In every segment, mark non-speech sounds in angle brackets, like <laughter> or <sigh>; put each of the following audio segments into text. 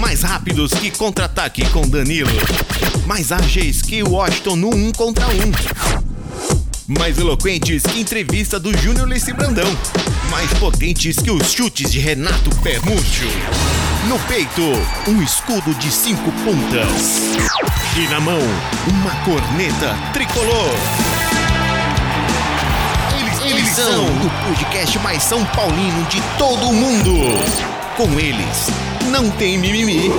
Mais rápidos que contra-ataque com Danilo. Mais ágeis que o Washington no um contra um. Mais eloquentes que entrevista do Júnior Leci Brandão. Mais potentes que os chutes de Renato Permúcio. No peito, um escudo de cinco pontas. E na mão, uma corneta tricolor. Eles, eles são o podcast mais São Paulino de todo o mundo. Com eles, não tem mimimi.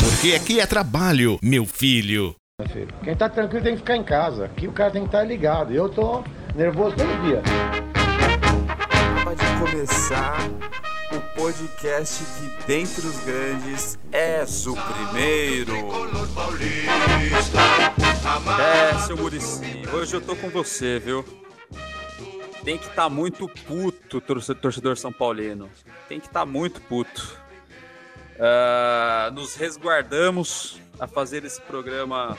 Porque aqui é trabalho, meu filho. Quem tá tranquilo tem que ficar em casa. Aqui o cara tem que estar ligado. Eu tô nervoso todo dia. Pode começar o podcast que dentre os grandes és o primeiro. É, seu Murici, hoje eu tô com você, viu? Tem que estar tá muito puto, torcedor São Paulino. Tem que estar tá muito puto. Uh, nos resguardamos a fazer esse programa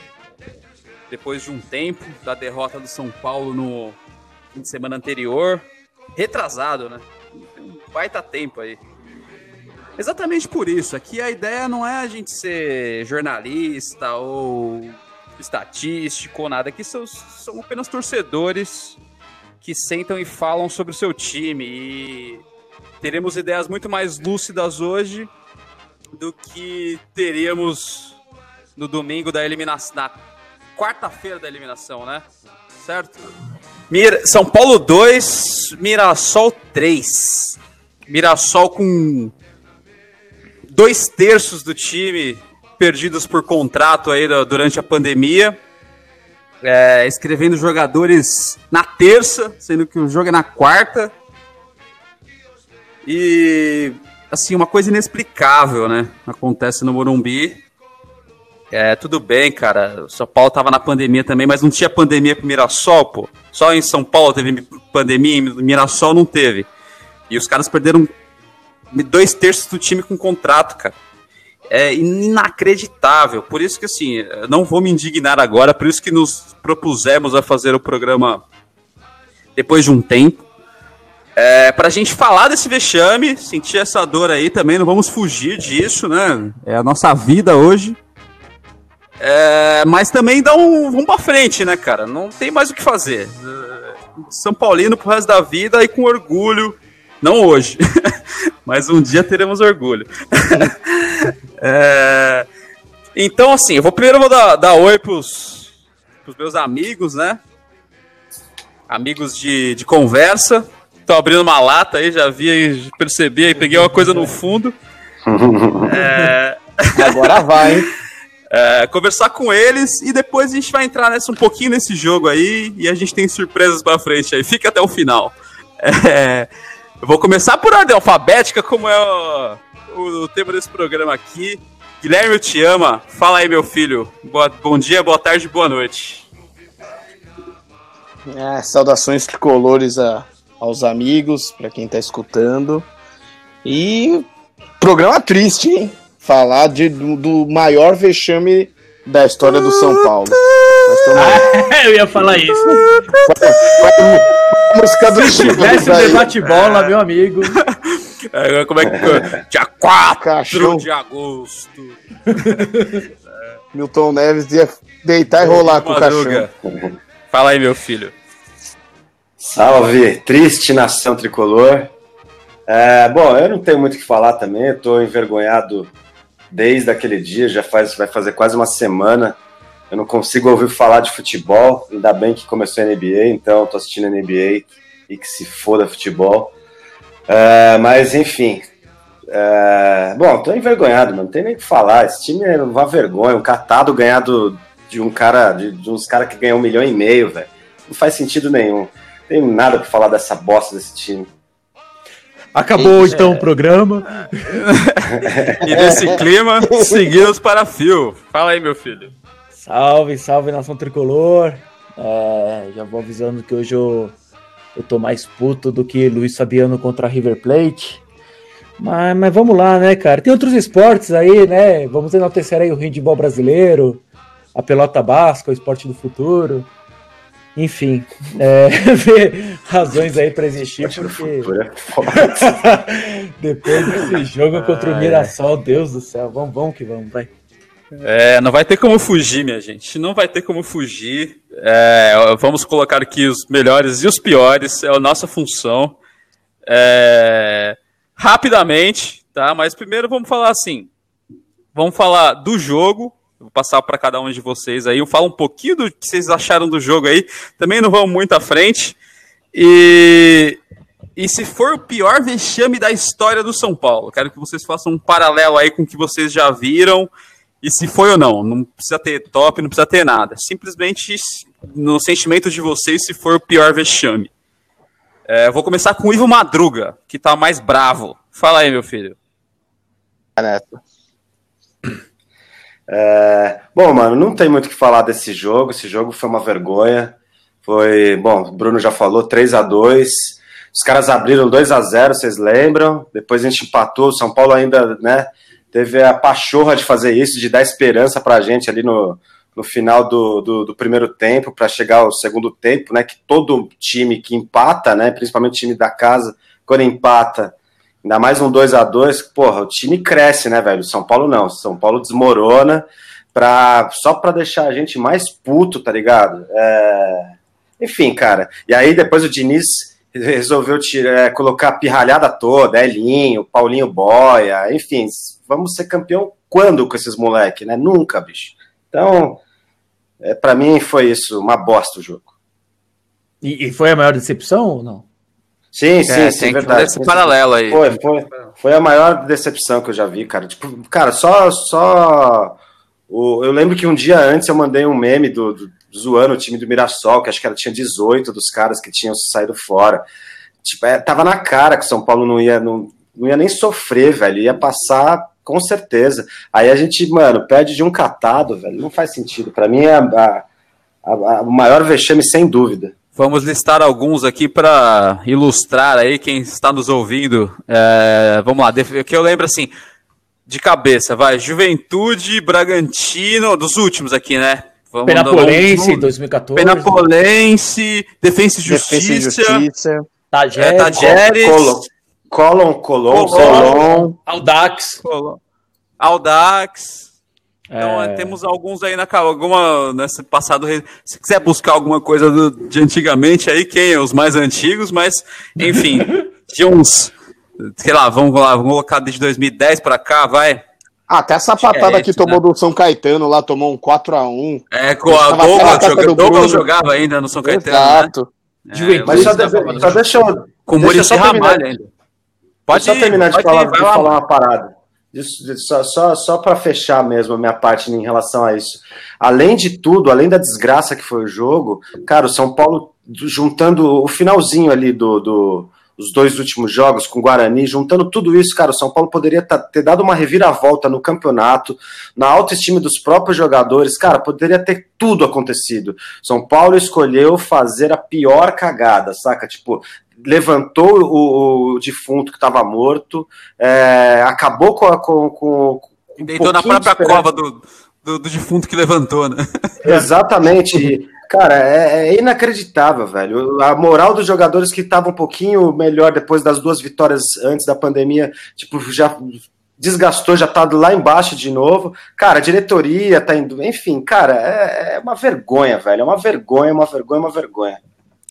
depois de um tempo da derrota do São Paulo no fim de semana anterior. Retrasado, né? Um baita tempo aí. Exatamente por isso. Aqui a ideia não é a gente ser jornalista ou estatístico ou nada. Aqui são, são apenas torcedores que sentam e falam sobre o seu time. E teremos ideias muito mais lúcidas hoje do que teríamos no domingo da eliminação, na quarta-feira da eliminação, né? Certo? Mir São Paulo 2, Mirassol 3. Mirassol com dois terços do time perdidos por contrato aí durante a pandemia. É, escrevendo jogadores na terça, sendo que o jogo é na quarta. E assim, uma coisa inexplicável, né? Acontece no Morumbi. É, tudo bem, cara. O São Paulo tava na pandemia também, mas não tinha pandemia com Mirassol, pô. Só em São Paulo teve pandemia, em Mirassol não teve. E os caras perderam dois terços do time com contrato, cara. É inacreditável. Por isso que, assim, não vou me indignar agora, por isso que nos propusemos a fazer o programa depois de um tempo. É, pra gente falar desse vexame, sentir essa dor aí também, não vamos fugir disso, né? É a nossa vida hoje. É, mas também dá um. Vamos pra frente, né, cara? Não tem mais o que fazer. É, São Paulino pro resto da vida e com orgulho. Não hoje, <laughs> mas um dia teremos orgulho. <laughs> é, então, assim, eu vou primeiro vou dar, dar oi pros, pros meus amigos, né? Amigos de, de conversa. Tô abrindo uma lata aí, já vi, percebi aí, peguei uma coisa no fundo. <laughs> é... Agora vai, é, conversar com eles e depois a gente vai entrar nessa, um pouquinho nesse jogo aí e a gente tem surpresas pra frente aí. Fica até o final. É, eu vou começar por ordem alfabética, como é o, o, tema desse programa aqui. Guilherme, eu te ama. Fala aí, meu filho. Boa, bom dia, boa tarde, boa noite. É, saudações tricolores a, aos amigos, para quem tá escutando. E programa triste, hein? Falar de, do, do maior vexame da história do São Paulo. Ah, <laughs> eu ia falar isso. música do Se tivesse debate bola, meu amigo. <laughs> É, como é que. <laughs> Dia 4 Caixão. de agosto. Milton Neves ia deitar e rolar com o cachorro. Fala aí, meu filho. Salve, triste nação tricolor. É, bom, eu não tenho muito o que falar também, eu tô envergonhado desde aquele dia, já faz, vai fazer quase uma semana. Eu não consigo ouvir falar de futebol, ainda bem que começou a NBA, então tô assistindo a NBA e que se foda futebol. É, mas enfim, é, bom, tô envergonhado, mano. Não tem nem o que falar. Esse time é uma vergonha. Um catado ganhado de um cara, de, de uns caras que ganham um milhão e meio, velho. Não faz sentido nenhum tenho nada para falar dessa bosta desse time. Acabou e, então é... o programa. e nesse clima, <laughs> seguimos para Fio. Fala aí, meu filho. Salve, salve nação tricolor. É, já vou avisando que hoje eu, eu tô mais puto do que Luiz Fabiano contra River Plate. Mas, mas vamos lá, né, cara? Tem outros esportes aí, né? Vamos enaltecer aí o handball brasileiro, a pelota basca, o esporte do futuro. Enfim, é, <laughs> razões aí para existir, porque <laughs> depois desse jogo contra o Mirassol, Deus do céu, vamos, vamos que vamos, vai. É, não vai ter como fugir, minha gente. Não vai ter como fugir. É, vamos colocar aqui os melhores e os piores. É a nossa função. É, rapidamente, tá? Mas primeiro vamos falar assim. Vamos falar do jogo. Vou passar para cada um de vocês aí. Eu falo um pouquinho do que vocês acharam do jogo aí. Também não vamos muito à frente. E, e se for o pior vexame da história do São Paulo, quero que vocês façam um paralelo aí com o que vocês já viram e se foi ou não. Não precisa ter top, não precisa ter nada. Simplesmente no sentimento de vocês, se for o pior vexame. É, vou começar com o Ivo Madruga, que tá mais bravo. Fala aí, meu filho. Neto. É, bom, mano, não tem muito o que falar desse jogo. Esse jogo foi uma vergonha. Foi, bom, o Bruno já falou, 3 a 2 Os caras abriram 2 a 0 vocês lembram? Depois a gente empatou. O São Paulo ainda, né? teve a pachorra de fazer isso, de dar esperança para a gente ali no, no final do, do, do primeiro tempo, para chegar ao segundo tempo, né? Que todo time que empata, né? Principalmente time da casa, quando empata, ainda mais um 2 a 2 porra, o time cresce, né, velho? São Paulo não, São Paulo desmorona pra, só para deixar a gente mais puto, tá ligado? É... Enfim, cara. E aí depois o Diniz resolveu tirar, é, colocar a pirralhada toda, Elinho, Paulinho Boia, enfim, vamos ser campeão quando com esses moleques, né? Nunca, bicho. Então, é, para mim foi isso, uma bosta o jogo. E, e, foi a maior decepção ou não? Sim, sim, é, sim, verdade. Esse paralelo aí. Foi, foi, foi a maior decepção que eu já vi, cara. Tipo, cara, só, só o, eu lembro que um dia antes eu mandei um meme do, do zoando o time do Mirassol, que acho que era, tinha 18 dos caras que tinham saído fora. Tipo, é, tava na cara que o São Paulo não ia, não, não ia nem sofrer, velho. Ia passar com certeza. Aí a gente, mano, perde de um catado, velho. Não faz sentido. Para mim é a, a, a, o maior vexame, sem dúvida. Vamos listar alguns aqui para ilustrar aí quem está nos ouvindo. É, vamos lá, que eu lembro assim, de cabeça, vai. Juventude, Bragantino, dos últimos aqui, né? Vamos Penapolense, 2014. Penapolense, Defensa e Justiça. Defensa e Justiça. Tajeres. É, Tajeres. Colon, Colon, Colon. Aldax. Aldax. Então, é... temos alguns aí na alguma nesse passado. Se quiser buscar alguma coisa do, de antigamente aí, quem? Os mais antigos, mas enfim, <laughs> tinha uns, sei lá, vamos lá, vamos colocar desde 2010 para cá, vai. Ah, até essa patada é que tomou né? do São Caetano lá, tomou um 4x1. É, com a Douglas, joga, Douglas jogava ainda no São Caetano. Né? Exato. Né? É, mas só, deve, só deixa eu. Com o Muricy Ramalho ainda. Pode só terminar de, falar, ir, de falar uma parada. Só, só, só para fechar mesmo a minha parte em relação a isso. Além de tudo, além da desgraça que foi o jogo, cara, o São Paulo juntando o finalzinho ali do, do os dois últimos jogos com o Guarani, juntando tudo isso, cara, o São Paulo poderia ter dado uma reviravolta no campeonato, na autoestima dos próprios jogadores, cara, poderia ter tudo acontecido. São Paulo escolheu fazer a pior cagada, saca? Tipo, levantou o, o defunto que estava morto, é, acabou com, a, com, com, com Deitou na própria cova do, do, do, defunto que levantou, né? <laughs> Exatamente. Cara, é, é, inacreditável, velho. A moral dos jogadores que estavam um pouquinho melhor depois das duas vitórias antes da pandemia, tipo, já desgastou, já tá lá embaixo de novo. Cara, a diretoria tá indo. Enfim, cara, é, é uma vergonha, velho. É uma vergonha, uma vergonha, uma vergonha.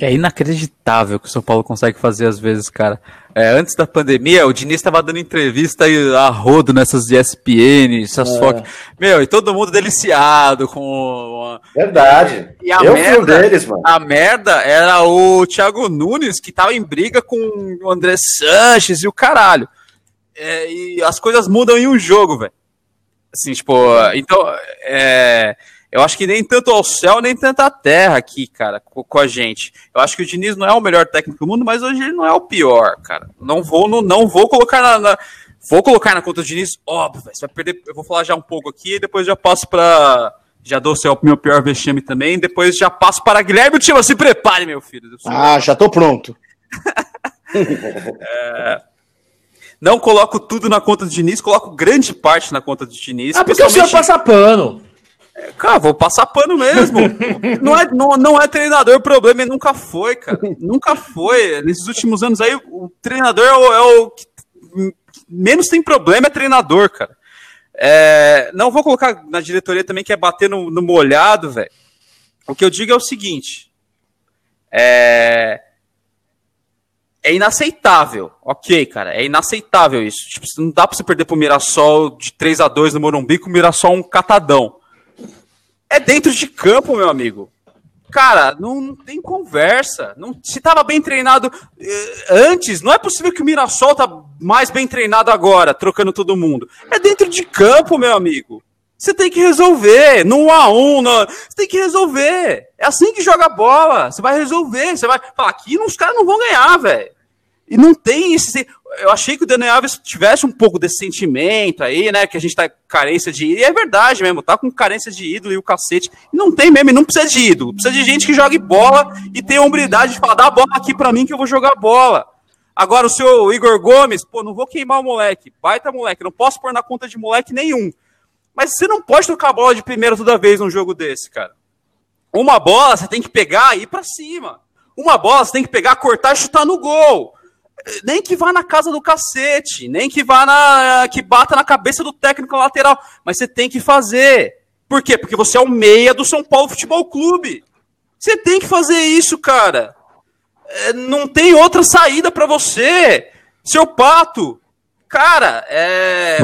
É inacreditável o que o São Paulo consegue fazer às vezes, cara. É, antes da pandemia, o Diniz estava dando entrevista a rodo nessas ESPN, essas é. fotos. Meu, e todo mundo deliciado com. Verdade. E a Eu merda, fui um deles, mano. A merda era o Thiago Nunes, que tava em briga com o André Sanches e o caralho. É, e as coisas mudam em um jogo, velho. Assim, tipo, então. É eu acho que nem tanto ao céu, nem tanto à terra aqui, cara, com, com, a gente. Eu acho que o Diniz não é o melhor técnico do mundo, mas hoje ele não é o pior, cara. Não vou, não, não vou colocar na, na Vou colocar na conta do Diniz, óbvio, você vai perder. Eu vou falar já um pouco aqui e depois já passo para. Já dou o seu meu pior vexame também. Depois já passo para Guilherme Tio. Se prepare, meu filho. Ah, já tô pronto. <laughs> é, não coloco tudo na conta do Diniz, coloco grande parte na conta do Diniz. Ah, porque o senhor passa pano. Cara, vou passar pano mesmo. <laughs> não, é, não, não é treinador o problema, ele nunca foi, cara. Nunca foi. Nesses últimos anos aí, o treinador é o, é o que menos tem problema, é treinador, cara. É, não vou colocar na diretoria também que é bater no, no molhado, velho. O que eu digo é o seguinte: é, é inaceitável. Ok, cara, é inaceitável isso. Tipo, não dá pra você perder pro Mirassol de 3 a 2 no Morumbi com o Mirassol um catadão. É dentro de campo, meu amigo. Cara, não, não tem conversa. Não, se tava bem treinado eh, antes, não é possível que o Mirassol tá mais bem treinado agora, trocando todo mundo. É dentro de campo, meu amigo. Você tem que resolver, 1 a 1 no... você tem que resolver. É assim que joga bola. Você vai resolver, você vai falar aqui, os caras não vão ganhar, velho. E não tem esse. Eu achei que o Daniel Alves tivesse um pouco desse sentimento aí, né? Que a gente tá carência de ídolo. E é verdade mesmo, tá com carência de ídolo e o cacete. Não tem mesmo, não precisa de ídolo. Precisa de gente que jogue bola e tenha hombridade de falar: dá a bola aqui pra mim que eu vou jogar bola. Agora o seu Igor Gomes, pô, não vou queimar o moleque. Baita moleque, não posso pôr na conta de moleque nenhum. Mas você não pode tocar a bola de primeira toda vez num jogo desse, cara. Uma bola você tem que pegar e ir pra cima. Uma bola você tem que pegar, cortar e chutar no gol nem que vá na casa do cacete, nem que vá na. que bata na cabeça do técnico lateral. Mas você tem que fazer. Por quê? Porque você é o meia do São Paulo Futebol Clube. Você tem que fazer isso, cara. É, não tem outra saída para você. Seu pato, cara, é.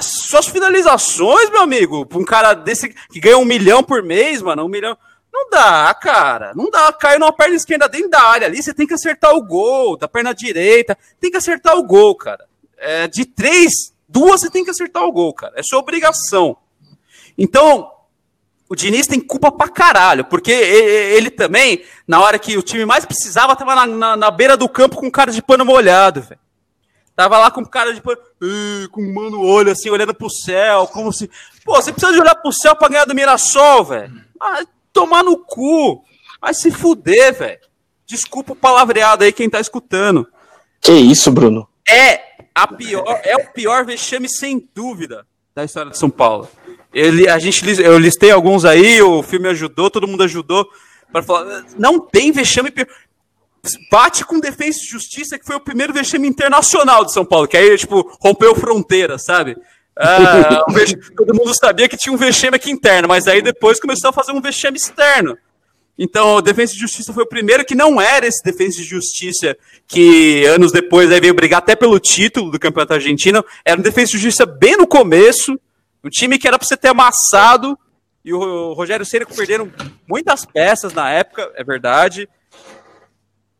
Suas finalizações, meu amigo, pra um cara desse que ganha um milhão por mês, mano, um milhão. Não dá, cara. Não dá. Caiu numa perna esquerda dentro da área ali. Você tem que acertar o gol. Da perna direita. Tem que acertar o gol, cara. É, de três, duas você tem que acertar o gol, cara. É sua obrigação. Então, o Diniz tem culpa pra caralho. Porque ele, também, na hora que o time mais precisava, tava na, na, na beira do campo com cara de pano molhado, velho. Tava lá com cara de pano, com mano olho assim, olhando pro céu, como se. Pô, você precisa de olhar pro céu pra ganhar do Mirassol, velho. Ah, tomar no cu. Vai se fuder, velho. Desculpa o palavreado aí quem tá escutando. Que isso, Bruno? É a pior, é o pior vexame sem dúvida da história de São Paulo. Ele, a gente, eu listei alguns aí, o filme ajudou, todo mundo ajudou para falar. Não tem vexame pior. Bate com defesa e justiça, que foi o primeiro vexame internacional de São Paulo, que aí, tipo, rompeu fronteira, sabe? Ah, todo mundo sabia que tinha um vexame aqui interno, mas aí depois começou a fazer um vexame externo. Então, o Defesa de Justiça foi o primeiro que não era esse Defesa de Justiça que anos depois aí veio brigar até pelo título do Campeonato Argentino. Era um Defesa de Justiça bem no começo, um time que era para você ter amassado, e o Rogério Ceni perderam muitas peças na época, é verdade.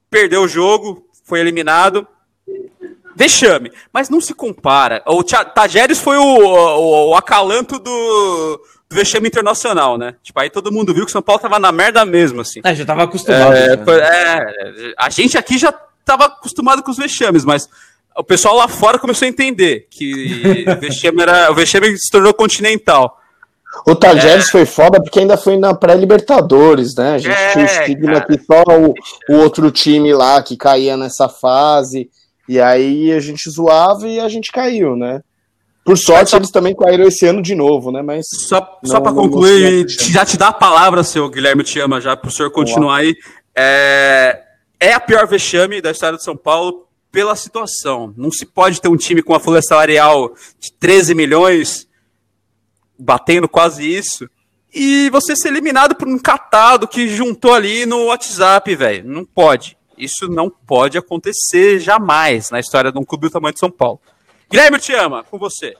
Perdeu o jogo, foi eliminado vexame, mas não se compara. O Tajeres foi o, o, o acalanto do, do, vexame internacional, né? Tipo, aí todo mundo viu que o São Paulo tava na merda mesmo, assim. É, já tava acostumado. É, né? é, a gente aqui já tava acostumado com os vexames, mas o pessoal lá fora começou a entender que o <laughs> vexame, era, o vexame se tornou continental. O Tajeres é. foi foda porque ainda foi na pré-Libertadores, né? A gente é, tinha o estigma que só o, o outro time lá que caía nessa fase. E aí a gente zoava e a gente caiu, né? Por sorte, só... eles também caíram esse ano de novo, né? Mas. Só, só para concluir, já te dá a palavra, seu Guilherme te ama, já para o senhor continuar aí. É, é a pior vexame da história de São Paulo pela situação. Não se pode ter um time com uma folha salarial de 13 milhões, batendo quase isso, e você ser eliminado por um catado que juntou ali no WhatsApp, velho. Não pode. Isso não pode acontecer jamais na história de um clube do tamanho de São Paulo. Guilherme, te ama, com você.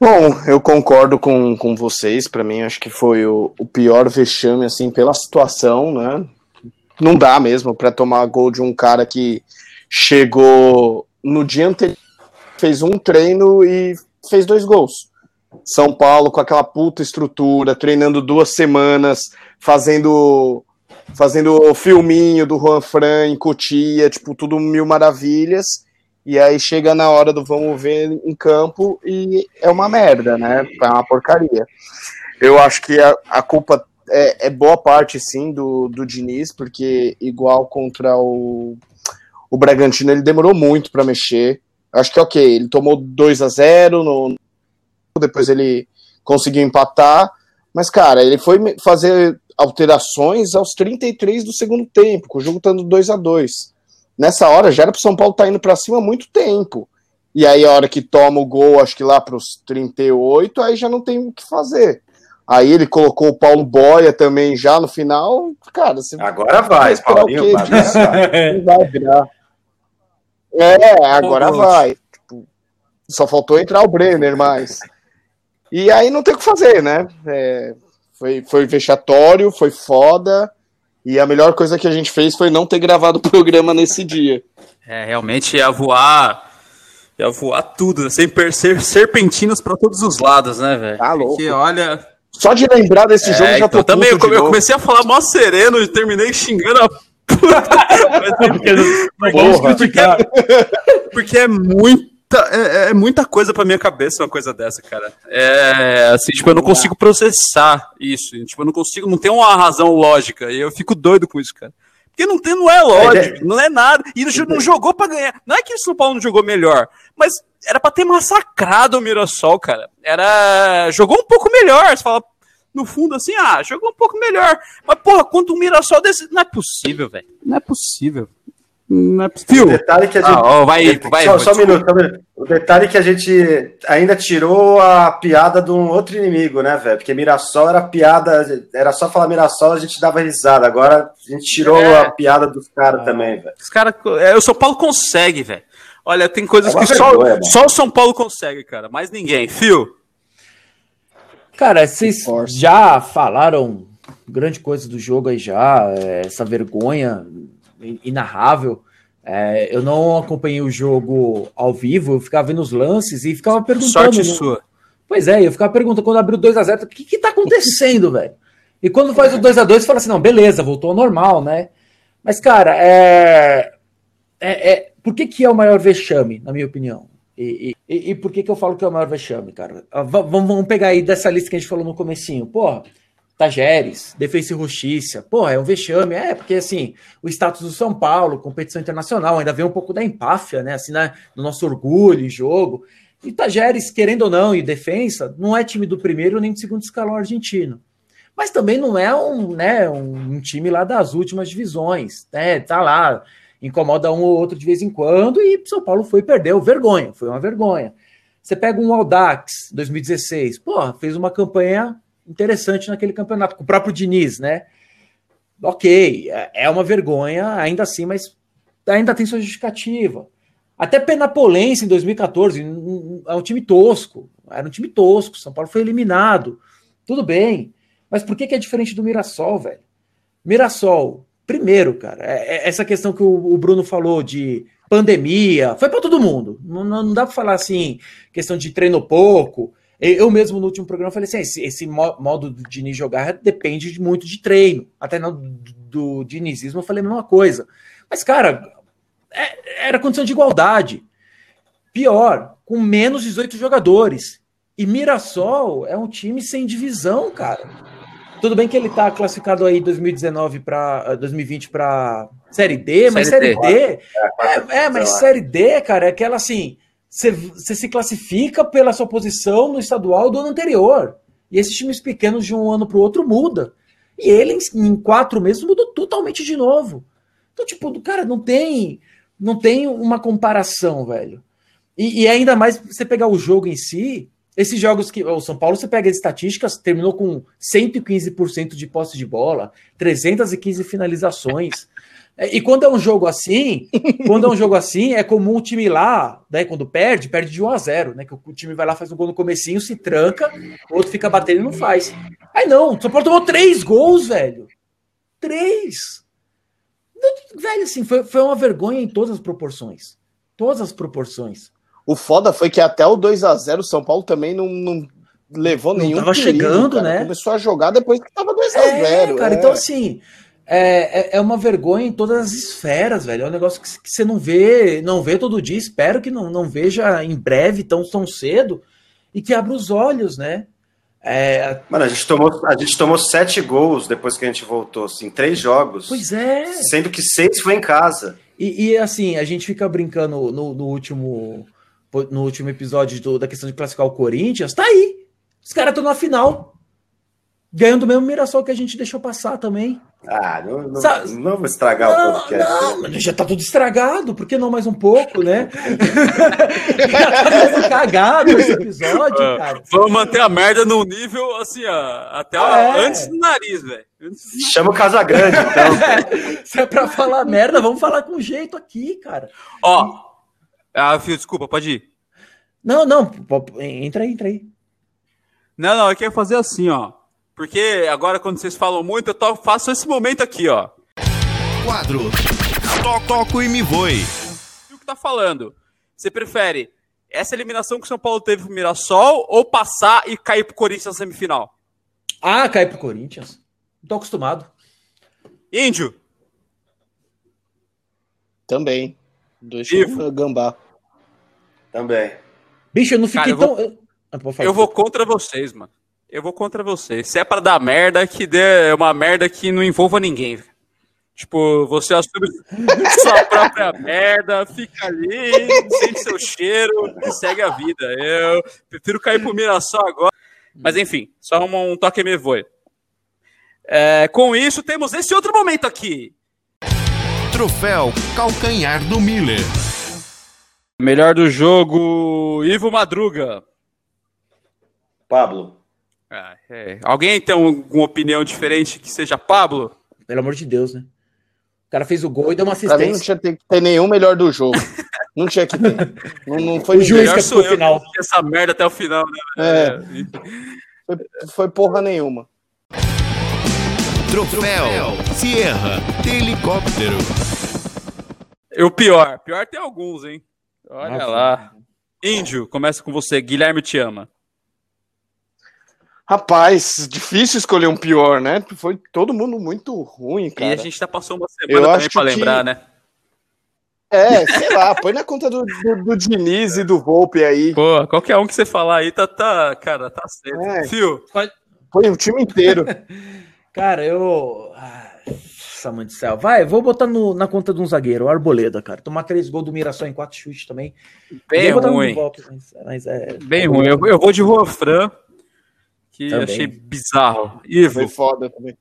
Bom, eu concordo com, com vocês. Para mim, acho que foi o, o pior vexame, assim, pela situação, né? Não dá mesmo para tomar gol de um cara que chegou no dia anterior, fez um treino e fez dois gols. São Paulo com aquela puta estrutura, treinando duas semanas, fazendo fazendo o filminho do Juan Fran em Cotia, tipo, tudo mil maravilhas. E aí chega na hora do vamos ver em campo e é uma merda, né? É uma porcaria. Eu acho que a, a culpa é, é, boa parte, sim, do, do Diniz, porque igual contra o, o Bragantino, ele demorou muito para mexer. Acho que ok, ele tomou 2 a 0 no, depois ele conseguiu empatar. Mas, cara, ele foi fazer alterações aos 33 do segundo tempo, com o jogo estando 2 a 2 Nessa hora já era para São Paulo estar tá indo para cima há muito tempo. E aí, a hora que toma o gol, acho que lá para os 38, aí já não tem o que fazer. Aí ele colocou o Paulo Boia também já no final. Cara, agora vai, Paulinho, vai, vai virar. É, agora Pô, vai. Tipo, só faltou entrar o Brenner mais. E aí não tem o que fazer, né? É, foi, foi vexatório, foi foda. E a melhor coisa que a gente fez foi não ter gravado <laughs> o programa nesse dia. É, realmente ia voar. Ia voar tudo, sem ser serpentinos para todos os lados, né, velho? Tá louco. Porque olha. Só de lembrar desse é, jogo já então, tô também eu, eu comecei a falar mó sereno e terminei xingando a puta. <laughs> porque, porque, porque é muito é, é, muita coisa pra minha cabeça uma coisa dessa, cara. É, assim, tipo, eu não consigo processar isso. Tipo, eu não consigo, não tem uma razão lógica. E eu fico doido com isso, cara. Porque não, tem, não é lógico, é, não é nada. E não jogou pra ganhar. Não é que o São Paulo não jogou melhor, mas era pra ter massacrado o Mirassol, cara. Era. Jogou um pouco melhor. Você fala, no fundo, assim, ah, jogou um pouco melhor. Mas, porra, quanto um Mirassol desse. Não é possível, velho. Não é possível. Não é possível. O detalhe que a gente. Ah, oh, vai, vai, só, só um minuto, só um minuto. O detalhe que a gente ainda tirou a piada de um outro inimigo, né, velho? Porque Mirassol era piada, era só falar Mirassol, a gente dava risada. Agora a gente tirou é. a piada dos caras ah. também, velho. Os caras. É, o São Paulo consegue, velho. Olha, tem coisas é que só, só o São Paulo consegue, cara. Mais ninguém. Fio. Cara, vocês já falaram grande coisa do jogo aí já, é, essa vergonha inarrável. É, eu não acompanhei o jogo ao vivo, eu ficava vendo os lances e ficava perguntando. Sorte no... sua. Pois é, eu ficava perguntando quando abriu 2 a 0 o que que tá acontecendo, <laughs> velho? E quando faz o 2 a 2 fala assim, não, beleza, voltou ao normal, né? Mas, cara, é... é, é... por que que é o maior vexame, na minha opinião? E, e, e, por que que eu falo que é o maior vexame, cara? Vamos, vamos pegar aí dessa lista que a gente falou no comecinho. Porra, Tajeres, Defesa e Justiça. Porra, é um vexame. É, porque assim, o status do São Paulo, competição internacional, ainda vem um pouco da empáfia, né? Assim, né? do nosso orgulho em jogo. E Tajeres, querendo ou não, e defesa, não é time do primeiro nem do segundo escalão argentino. Mas também não é um, né, um, time lá das últimas divisões. Né? Tá lá, incomoda um ou outro de vez em quando, e São Paulo foi e perdeu. Vergonha, foi uma vergonha. Você pega um Aldax 2016, porra, fez uma campanha interessante naquele campeonato, com o próprio Diniz, né? Ok, é, é uma vergonha ainda assim, mas ainda tem sua justificativa. Até Penapolense em 2014, é um time tosco, era um time tosco, São Paulo foi eliminado, tudo bem, mas por que, é diferente do Mirassol, velho? Mirassol, primeiro, cara, é, é essa questão que o, Bruno falou de pandemia, foi para todo mundo, não, não dá para falar assim, questão de treino pouco, eu mesmo no último programa falei assim: esse, esse modo do Diniz jogar depende muito de treino. Até no, do, dinizismo eu falei a mesma coisa. Mas, cara, é, era condição de igualdade. Pior, com menos 18 jogadores. E Mirassol é um time sem divisão, cara. Tudo bem que ele tá classificado aí 2019 para 2020 para Série D, mas Série, D, é, é, é, mas Série D, cara, é aquela assim, você se classifica pela sua posição no estadual do ano anterior. E esses times pequenos de um ano para o outro muda. E ele, em quatro meses, mudou totalmente de novo. Então, tipo, cara, não tem, não tem uma comparação, velho. E, e ainda mais você pegar o jogo em si, esses jogos que. O São Paulo, você pega as estatísticas, terminou com 115% de posse de bola, 315 finalizações. É, e quando é um jogo assim, <laughs> quando é um jogo assim, é comum o time lá, né, quando perde, perde de 1 a 0, né, que o time vai lá, faz um gol no comecinho, se tranca, o outro fica batendo e não faz. Aí não, o São Paulo tomou três gols, velho. Três. Velho, assim, foi, foi uma vergonha em todas as proporções. Todas as proporções. O foda foi que até o 2 a 0 o São Paulo também não, não levou nenhum. Não tava perigo, chegando, cara. né? Começou a jogar depois que tava 2 a 0 é, cara, é. então assim, é, é, é, uma vergonha em todas as esferas, velho. É um negócio que, que, você não vê, não vê todo dia. Espero que não, não veja em breve, tão, tão cedo, e que abra os olhos, né? É... Mano, a gente, tomou, a gente tomou sete gols depois que a gente voltou, assim, três jogos. Pois é. Sendo que seis foi em casa. E, e assim, a gente fica brincando no, no último no último episódio do, da questão de classificar o Corinthians, tá aí. Os caras estão na final. Ganhando o mesmo Mirassol que a gente deixou passar também. Ah, não, não, não vou estragar não, o podcast. Não, mas já tá tudo estragado, por que não mais um pouco, né? <laughs> já tá tudo cagado esse episódio, uh, cara. Vamos manter a merda num nível assim, ó, até é. antes do nariz, velho. Chama o Casagrande, então. <laughs> Se é pra falar merda, vamos falar com jeito aqui, cara. Ó, ah, Fio, desculpa, pode ir. Não, não, entra aí, entra aí. Não, não, eu quero fazer assim, ó. Porque agora, quando vocês falam muito, eu to faço esse momento aqui, ó. Quadro. Toco, toco e me voe. O que tá falando? Você prefere essa eliminação que o São Paulo teve pro Mirassol ou passar e cair pro Corinthians na semifinal? Ah, cair pro Corinthians. Não tô acostumado. Índio. Também. Dois gambá. Também. Bicho, eu não fiquei Cara, eu tão. Vou... Ah, eu vou contra vocês, mano. Eu vou contra você. Se é pra dar merda, que dê uma merda que não envolva ninguém. Tipo, você assume <laughs> sua própria merda, fica ali, sente seu cheiro e segue a vida. Eu prefiro cair pro Mirassol agora. Mas enfim, só um, um toque me voe. É, com isso, temos esse outro momento aqui. Troféu Calcanhar do Miller. Melhor do jogo, Ivo Madruga. Pablo. Ah, é. Alguém tem alguma opinião diferente que seja Pablo? Pelo amor de Deus, né? O cara fez o gol e deu uma assistência. Pra mim não tinha que ter nenhum melhor do jogo. não tinha que ter. Não, não foi <laughs> o juiz que foi final. essa merda até o final, né? É. Foi, foi porra nenhuma. Troféu Sierra de helicóptero. E o pior. Pior tem alguns, hein? Olha Nossa. lá. Índio, começa com você. Guilherme te ama. Rapaz, difícil escolher um pior, né? Foi todo mundo muito ruim, cara. E a gente já passou uma semana Eu também pra que... lembrar, né? É, sei lá, põe na conta do, do, do, Diniz e do Volpe aí. Pô, qualquer um que você falar aí tá, tá cara, tá certo. É. Fio. Põe o time inteiro. <laughs> cara, eu. Ah, mãe do céu. Vai, vou botar no, na conta de um zagueiro, o Arboleda, cara. Tomar três gols do Mirassol em quatro chutes também. Bem ruim. Volpe, mas, mas é... Bem ruim. Eu, eu vou de Juan Fran que também. achei bizarro. Ivo. Foi foda também.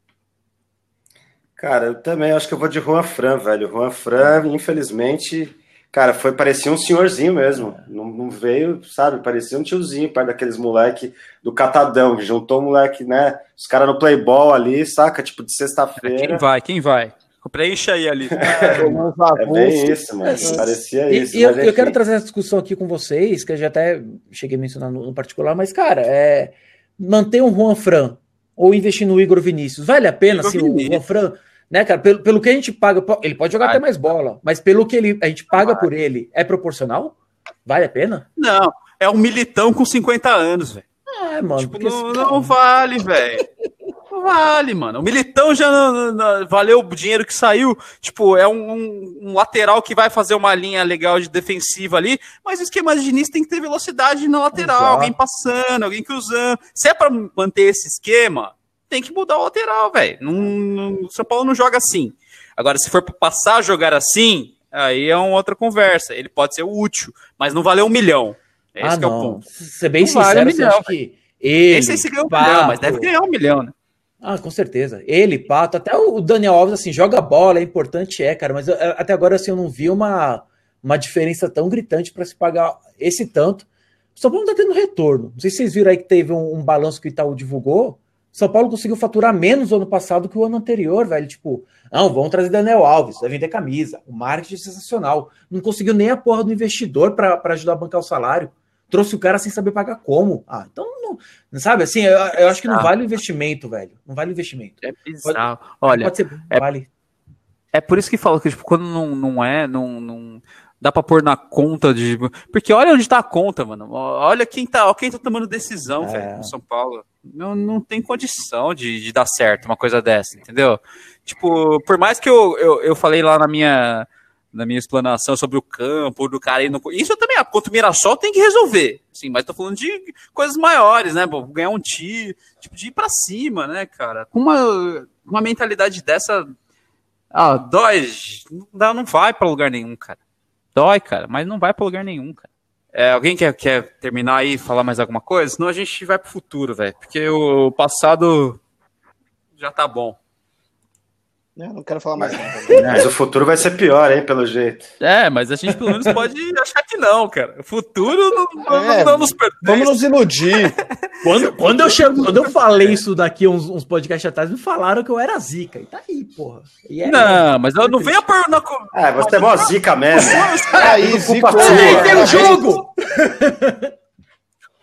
Cara, eu também acho que eu vou de Juan Fran, velho. Juan Fran, infelizmente, cara, foi parecia um senhorzinho mesmo. Não, não veio, sabe? Parecia um tiozinho, perto daqueles moleque do Catadão, que juntou um moleque, né? Os caras no Playboy ali, saca? Tipo, de sexta-feira. Quem vai? Quem vai? Preencha aí ali. <laughs> É, é bem isso, mano. Parecia isso. E eu, eu, quero trazer essa discussão aqui com vocês, que eu já até cheguei a mencionar no, no particular, mas, cara, é manter um Juan Fran ou investir no Igor Vinícius, vale a pena assim, o Juan Fran, né, cara? Pelo, pelo que a gente paga, ele pode jogar até mais bola, mas pelo que ele, a gente paga por ele, é proporcional? Vale a pena? Não, é um militão com 50 anos, velho. É, mano. Tipo, não, não vale, velho. Vale, mano. O Militão já não, não, valeu o dinheiro que saiu. Tipo, é um, um, um, lateral que vai fazer uma linha legal de defensiva ali, mas o esquema de Diniz tem que ter velocidade na lateral, Exato. alguém passando, alguém cruzando. Se é para manter esse esquema, tem que mudar o lateral, velho. O São Paulo não joga assim. Agora, se for para passar a jogar assim, aí é uma outra conversa. Ele pode ser útil, mas não valeu um milhão. É ah, não. é o ponto. Ser bem não sincero, vale um milhão, que ele, Esse aí se ganhou um milhão, mas deve ganhar um milhão, né? Ah, com certeza. Ele, Pato, até o Daniel Alves, assim, joga bola, é importante, é, cara, mas eu, até agora, assim, eu não vi uma, uma diferença tão gritante para se pagar esse tanto. São Paulo não tá tendo retorno. Não sei se vocês viram aí que teve um, um balanço que o Itaú divulgou. São Paulo conseguiu faturar menos no ano passado que o ano anterior, velho. Tipo, não, vamos trazer Daniel Alves, vai vender camisa. O marketing é sensacional. Não conseguiu nem a porra do investidor para ajudar a bancar o salário trouxe o cara sem saber pagar como. Ah, então não, sabe assim, eu, eu acho que não vale o investimento, velho. Não vale o investimento. É bizarro. Pode, Olha, pode ser, é, vale. É por isso que falo que tipo, quando não, não é, não, não dá para pôr na conta de, porque olha onde tá a conta, mano. Olha quem tá, quem tá tomando decisão, é. velho, no São Paulo. Não, não tem condição de, de dar certo uma coisa dessa, entendeu? Tipo, por mais que eu, eu, eu falei lá na minha na minha explanação sobre o campo, do cara no... Isso também, contra o Mirassol tem que resolver. Sim, mas tô falando de coisas maiores, né? Pô, ganhar um tiro, tipo, de ir pra cima, né, cara? Com uma, uma mentalidade dessa. Ah, dói. Não, não vai pra lugar nenhum, cara. Dói, cara, mas não vai pra lugar nenhum, cara. É, alguém quer, quer terminar aí e falar mais alguma coisa? Senão a gente vai pro futuro, velho. Porque o passado já tá bom. Eu não quero falar mais nada. Mas o futuro vai ser pior, hein, pelo jeito. É, mas a gente pelo menos pode achar que não, cara. O futuro não, não, É, não nos pertence. Vamos nos iludir. Quando, quando, eu, chego, quando eu falei isso daqui uns, uns podcasts atrás, me falaram que eu era zica. E tá aí, porra. E é, Não, mas eu não venho por. Não, É, você é mó zica mesmo. Aí, sua. Ajeitei o jogo! <laughs>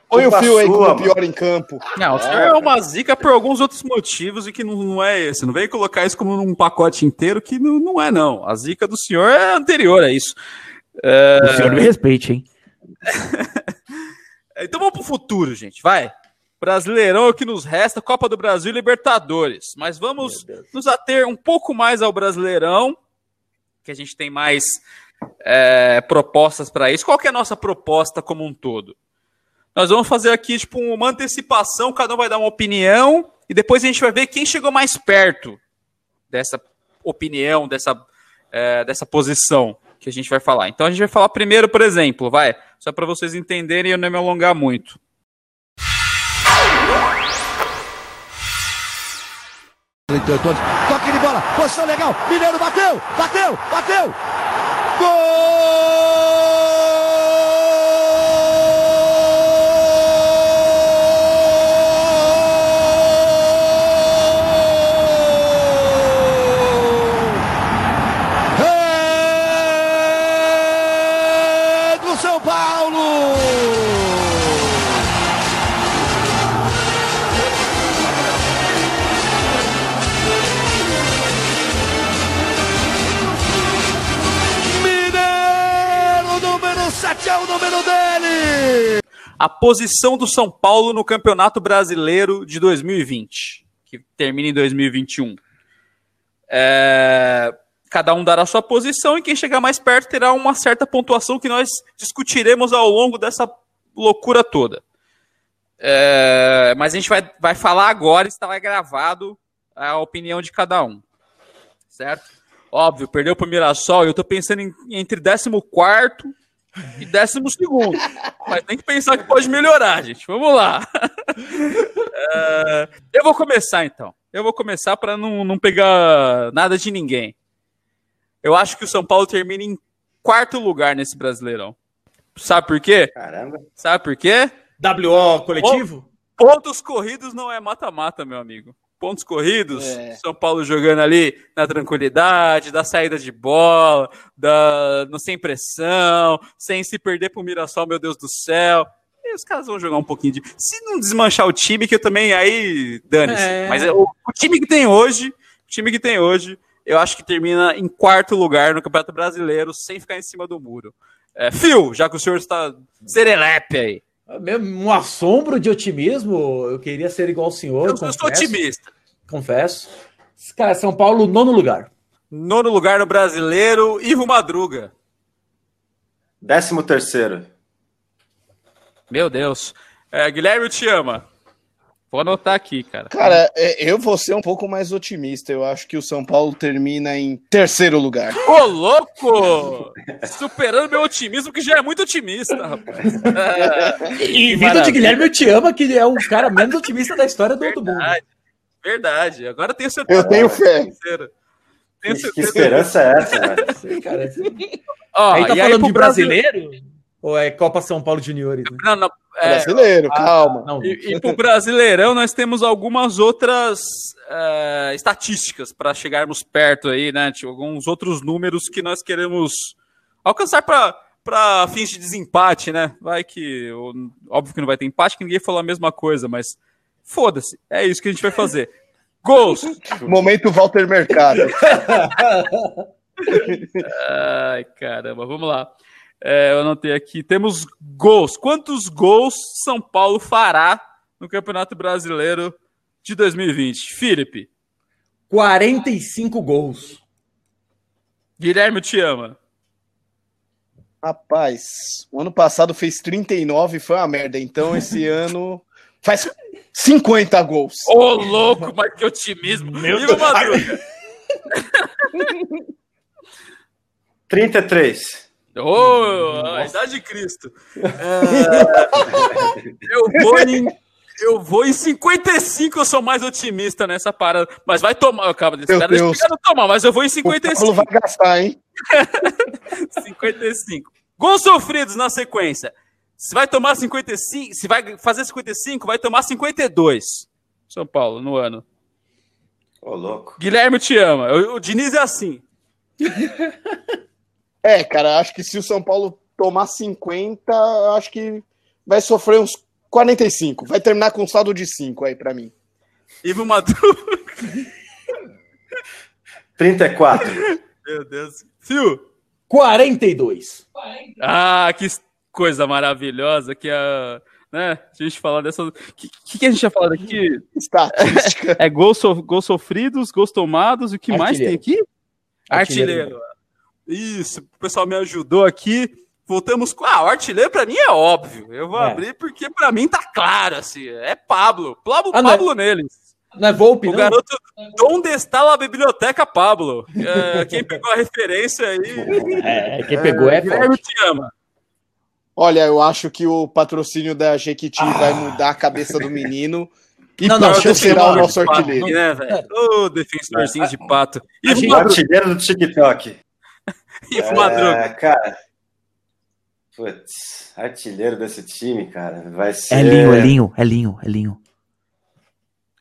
Põe o fio aí como mano. pior em campo. não, o senhor é uma zica por alguns outros motivos e que não, não é esse. Não veio colocar isso como num pacote inteiro que não, não é, não. A zica do senhor é anterior a isso. É, O senhor me respeite, hein? <laughs> Então vamos pro futuro, gente. Vai. Brasileirão é o que nos resta, Copa do Brasil e Libertadores. Mas vamos nos ater um pouco mais ao Brasileirão, que a gente tem mais é, propostas para isso. Qual que é a nossa proposta como um todo? Nós vamos fazer aqui tipo uma antecipação, cada um vai dar uma opinião e depois a gente vai ver quem chegou mais perto dessa opinião, dessa, é, dessa posição que a gente vai falar. Então a gente vai falar primeiro, por exemplo, vai, só para vocês entenderem e eu não me alongar muito. Toque de bola, posição legal. Mineiro bateu, bateu, bateu. Gol! Paulo! Mineiro, número 7 é o número dele! A posição do São Paulo no Campeonato Brasileiro de 2020, que termina em 2021. É, Cada um dará sua posição e quem chegar mais perto terá uma certa pontuação que nós discutiremos ao longo dessa loucura toda. É, Mas a gente vai, vai falar agora, está gravado a opinião de cada um. Certo? Óbvio, perdeu para o Mirassol e eu tô pensando em, entre 14 e 12. Mas tem que pensar que pode melhorar, gente. Vamos lá. <laughs> É, eu vou começar então. Eu vou começar para não, não pegar nada de ninguém. Eu acho que o São Paulo termina em quarto lugar nesse Brasileirão. Sabe por quê? Caramba. Sabe por quê? WO coletivo? Pontos corridos não é mata-mata, meu amigo. Pontos corridos, É. São Paulo jogando ali na tranquilidade, da saída de bola, da, no sem pressão, sem se perder pro Mirassol, meu Deus do céu. E os caras vão jogar um pouquinho de. Se não desmanchar o time, que eu também aí dane-se. É. Mas o, o time que tem hoje, o time que tem hoje, eu acho que termina em quarto lugar no Campeonato Brasileiro, sem ficar em cima do muro. É, Phil, já que o senhor está serelepe aí. Mesmo um assombro de otimismo, eu queria ser igual ao senhor. Eu, eu sou confesso, otimista. Confesso. Cara, São Paulo, nono lugar. Nono lugar no brasileiro, Ivo Madruga. Décimo terceiro. Meu Deus. É, Guilherme, eu te ama. Vou anotar aqui, cara. Cara, é, eu vou ser um pouco mais otimista. Eu acho que o São Paulo termina em terceiro lugar. Ô, louco! Superando meu otimismo, que já é muito otimista, rapaz. <laughs> E maravilha. de Guilherme, eu te amo, que é o cara menos otimista da história do, do mundo. Verdade. Agora tenho certeza. Eu tenho fé. Tenho Que, esperança é essa, velho? <laughs> Sim, cara, assim. Ó, aí tá falando pro de brasileiro? Ou é Copa São Paulo Juniores? né? Não, não, é, Brasileiro, calma. Não, E, e pro Brasileirão nós temos algumas outras é, estatísticas para chegarmos perto aí, né? Tipo, alguns outros números que nós queremos alcançar para fins de desempate, né? Vai que. o- Óbvio que não vai ter empate, que ninguém falou a mesma coisa, mas foda-se. É isso que a gente vai fazer. Gols! <laughs> Momento Walter Mercado. <laughs> Ai, caramba, vamos lá. É, eu anotei aqui. Temos gols. Quantos gols São Paulo fará no Campeonato Brasileiro de 2020? Felipe, 45 gols. Guilherme te ama. Rapaz, o ano passado fez 39 e foi uma merda. Então esse <laughs> ano faz 50 gols. Ô, louco, mas que otimismo. Meu Deus. Madruga. <laughs> 33. Ô, a idade de Cristo. É, eu vou em. Eu vou em 55, eu sou mais otimista nessa parada. Mas vai tomar. Calma, Meu espera Deus. deixa eu tomar, mas eu vou em O Paulo 55. vai gastar, hein? <laughs> 55. Gols sofridos na sequência. Se vai tomar 55, se vai fazer 55, vai tomar 52. São Paulo, no ano. Ô, louco. Guilherme te ama. O, o Diniz é assim. <laughs> É, cara, acho que se o São Paulo tomar 50, acho que vai sofrer uns 45. Vai terminar com um saldo de 5 aí pra mim. Ivo Maduro. 34. Meu Deus. Fio. 42. Ah, que coisa maravilhosa que a. Né? A gente falar dessa. O que, que, que a gente tinha falado aqui? Estatística. É gols, so, gols sofridos, gols tomados, e o que mais tem Artilheiro. aqui? Artilheiro. Isso, o pessoal me ajudou aqui. Voltamos com. Ah, o artilheiro pra mim é óbvio. Eu vou É. abrir porque pra mim tá claro, assim. É Pablo. Pablo, Ah, não é- Pablo neles. Não é Volpe, O não? garoto. Onde está a biblioteca, Pablo? É, quem pegou a referência aí. É, quem pegou é Guilherme forte. te ama. Olha, eu acho que o patrocínio da Jequiti vai mudar a cabeça do menino. E Não, não, eu será o nosso Pato, artilheiro. né? Ô, defensorzinho de pato. A gente- Madruga. artilheiro do TikTok. <laughs> Ivo Madruga. É, cara. Putz, artilheiro desse time, cara. Vai ser. É Linho, é Linho, é Linho, é Linho.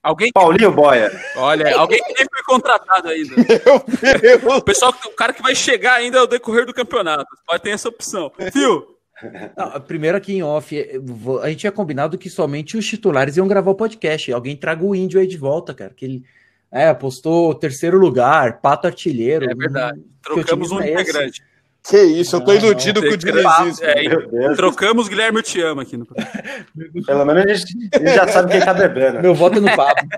Alguém, Paulinho Boia. olha, alguém que nem foi contratado ainda. <laughs> Meu Deus! O pessoal, o cara que vai chegar ainda ao decorrer do campeonato. Pode ter essa opção. Fio, Não, primeiro aqui em off, a gente tinha combinado que somente os titulares iam gravar o podcast. Alguém traga o índio aí de volta, cara. Que ele é, apostou terceiro lugar, pato artilheiro. É verdade. Que trocamos um é integrante. Que isso, eu tô iludido não, com o dinizismo. É, trocamos Guilherme Eu Te Amo aqui no <laughs> Pelo menos a gente, a gente já sabe quem tá bebendo. Meu voto é no Pablo.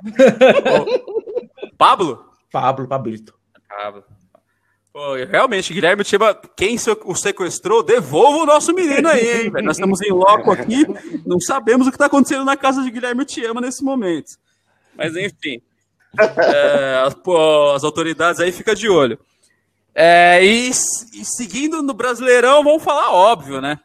<laughs> Pablo? Pablo, Pablito. Pablo. Pô, realmente, Guilherme te ama. Quem se- o sequestrou, devolva o nosso menino aí, hein, velho. Nós estamos em loco aqui, não sabemos o que está acontecendo na casa de Guilherme te ama nesse momento. Mas enfim. É, as, pô, as autoridades aí ficam de olho. É, e, e seguindo no Brasileirão, vamos falar óbvio, né?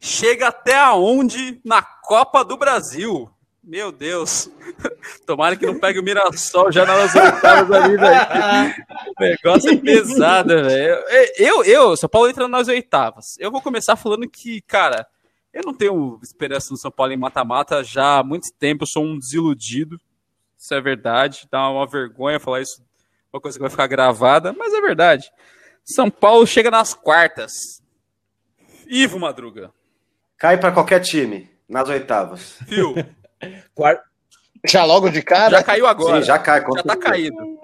Chega até aonde na Copa do Brasil? Meu Deus. <laughs> Tomara que não pegue o Mirassol já nas oitavas ali, velho. O <laughs> negócio é pesado, velho. Eu, eu, São Paulo entra nas oitavas. Eu vou começar falando que, cara, eu não tenho esperança no São Paulo em mata-mata já há muito tempo. Eu sou um desiludido. Isso é verdade. Dá uma vergonha falar isso, uma coisa que vai ficar gravada, mas é verdade. São Paulo chega nas quartas. Ivo Madruga. Cai pra qualquer time, nas oitavas. Fio, <laughs> Quarto. Já logo de cara? já caiu agora. Sim, já cai. Já tá caído. <laughs>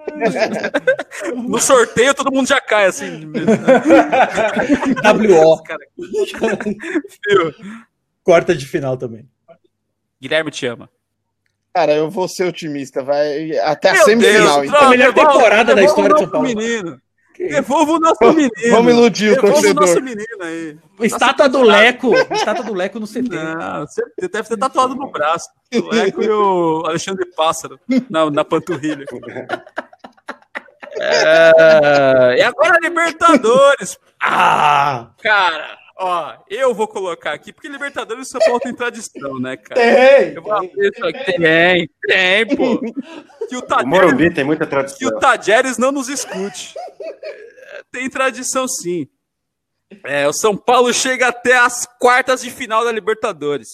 No sorteio, todo mundo já cai, assim. WO. Quarta de final também. Guilherme te ama. Cara, eu vou ser otimista. Vai até a Meu semifinal, Deus, então. troca, melhor devolva- temporada da devolva história o de São nosso Paulo. Menino. Que isso? Devolva o nosso menino. Vamos iludir o Devolva o torcedor. nosso menino aí. Estátua do Leco. Estátua do Leco no CT. Não, você deve ter tatuado no braço. O Leco e o Alexandre Pássaro na, na panturrilha. É, e agora Libertadores. Ah! Cara, ó, eu vou colocar aqui, porque Libertadores São Paulo tem tradição, né, cara? Tem! Eu vou abrir isso aqui. Tem, tem, pô. Que o O Tadeu Morumbi tem muita que tradição. o Tajeres não nos escute. Tem tradição sim. É, o São Paulo chega até as quartas de final da Libertadores.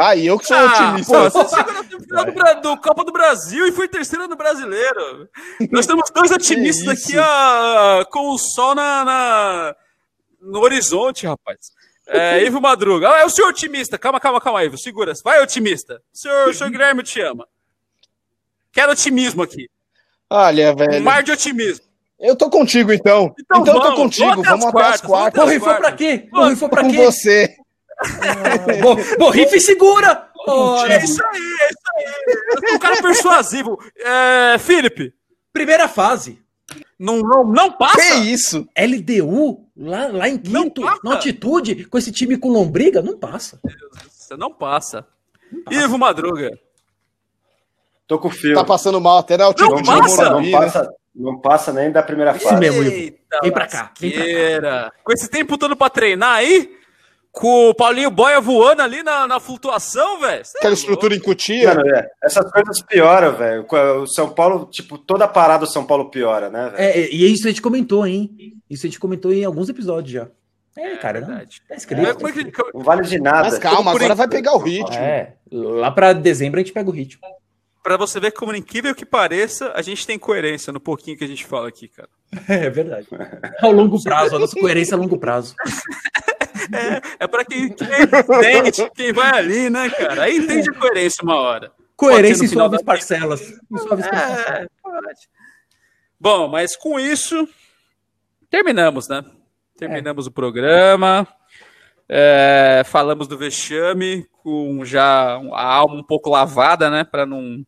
Ah, e eu que sou Ah, otimista. pô, você chegou na semifinal do, do Copa do Brasil e foi terceiro no Brasileiro. Nós temos dois <laughs> otimistas aqui ó, com o sol na, na- no horizonte, rapaz. É, Ivo Madruga. Ah, é o senhor otimista. Calma, calma, calma, Ivo. Segura. Vai, otimista. O senhor, o senhor Guilherme te ama. Quero otimismo aqui. Olha, Um velho. mar de otimismo. Eu tô contigo, então. Então Então, eu tô vamos, contigo. vamos até Vamos as quartas, vamos quartas. Bom, rifou pra quê? Bom, rifou pra Com quê? você. Bom, bom, rife segura! Ora, É isso aí, é isso aí. Um cara persuasivo. É, Felipe, primeira fase. não, não, não passa? Que isso? LDU, lá, lá em quinto, passa. na altitude, com esse time com lombriga, não passa. Você não passa. Ivo Madruga. Tô com o fio. Tá passando mal até na altitude Não passa, não né? passa, Não passa nem da primeira fase. mesmo, Ivo. Eita, Vem pra cá, vem pra cá. Com esse tempo todo pra treinar aí, com o Paulinho Boia voando ali na, na flutuação, velho. é Aquela estrutura em Cotia. Mano, é, essas coisas pioram, velho. O São Paulo, tipo, toda parada o São Paulo piora, né? É, e isso a gente comentou, hein? Isso a gente comentou em alguns episódios já. É, cara, não. verdade. Tá escrito. é- é que- como- Não vale de nada. Mas calma, agora vai pegar o ritmo. É, lá pra dezembro a gente pega o ritmo. Pra você ver como incrível que pareça, a gente tem coerência no pouquinho que a gente fala aqui, cara. <laughs> É verdade. Ao longo prazo, a nossa coerência é a longo prazo. <laughs> É pra quem, quem entende, quem vai ali, né, cara? Aí entende a coerência uma hora. Coerência em suaves parcelas. Em suaves parcelas. É, pode. Bom, mas com isso, terminamos, né? Terminamos o programa. É, falamos do vexame com já a alma um pouco lavada, né? Para não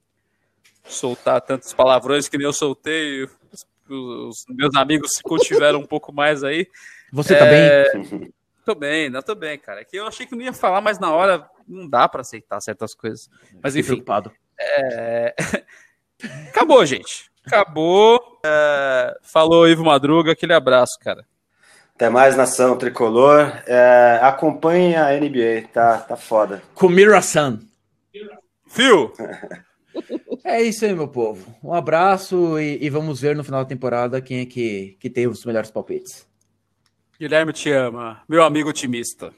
soltar tantos palavrões que nem eu soltei. Os, os meus amigos se contiveram um pouco mais aí. Você tá bem? Tô bem, não tô bem, cara. É que eu achei que não ia falar, mas na hora não dá para aceitar certas coisas. Mas enfim, preocupado. é, <laughs> acabou, gente. Acabou. É, Falou, Ivo Madruga. Aquele abraço, cara. Até mais, nação tricolor. É, acompanhe a NBA, tá, tá foda. Kumira-san. Fio, <laughs> É isso aí, meu povo. Um abraço e, e vamos ver no final da temporada quem é que, que tem os melhores palpites. Guilherme te ama. Meu amigo otimista.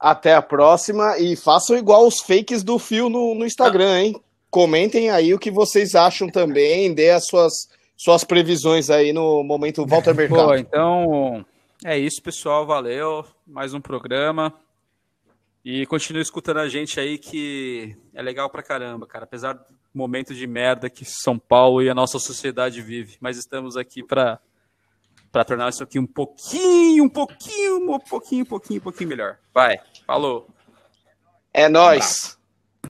Até a próxima e façam igual os fakes do Fio no, no Instagram, hein? Comentem aí o que vocês acham também, dê as suas, suas previsões aí no momento Walter Mercado. Pô, então é isso, pessoal. Valeu. Mais um programa. E continue escutando a gente aí, que é legal pra caramba, cara. Apesar do momento de merda que São Paulo e a nossa sociedade vive. Mas estamos aqui pra, pra tornar isso aqui um pouquinho, um pouquinho, um pouquinho, um pouquinho, um pouquinho melhor. Vai. Falou. É nóis.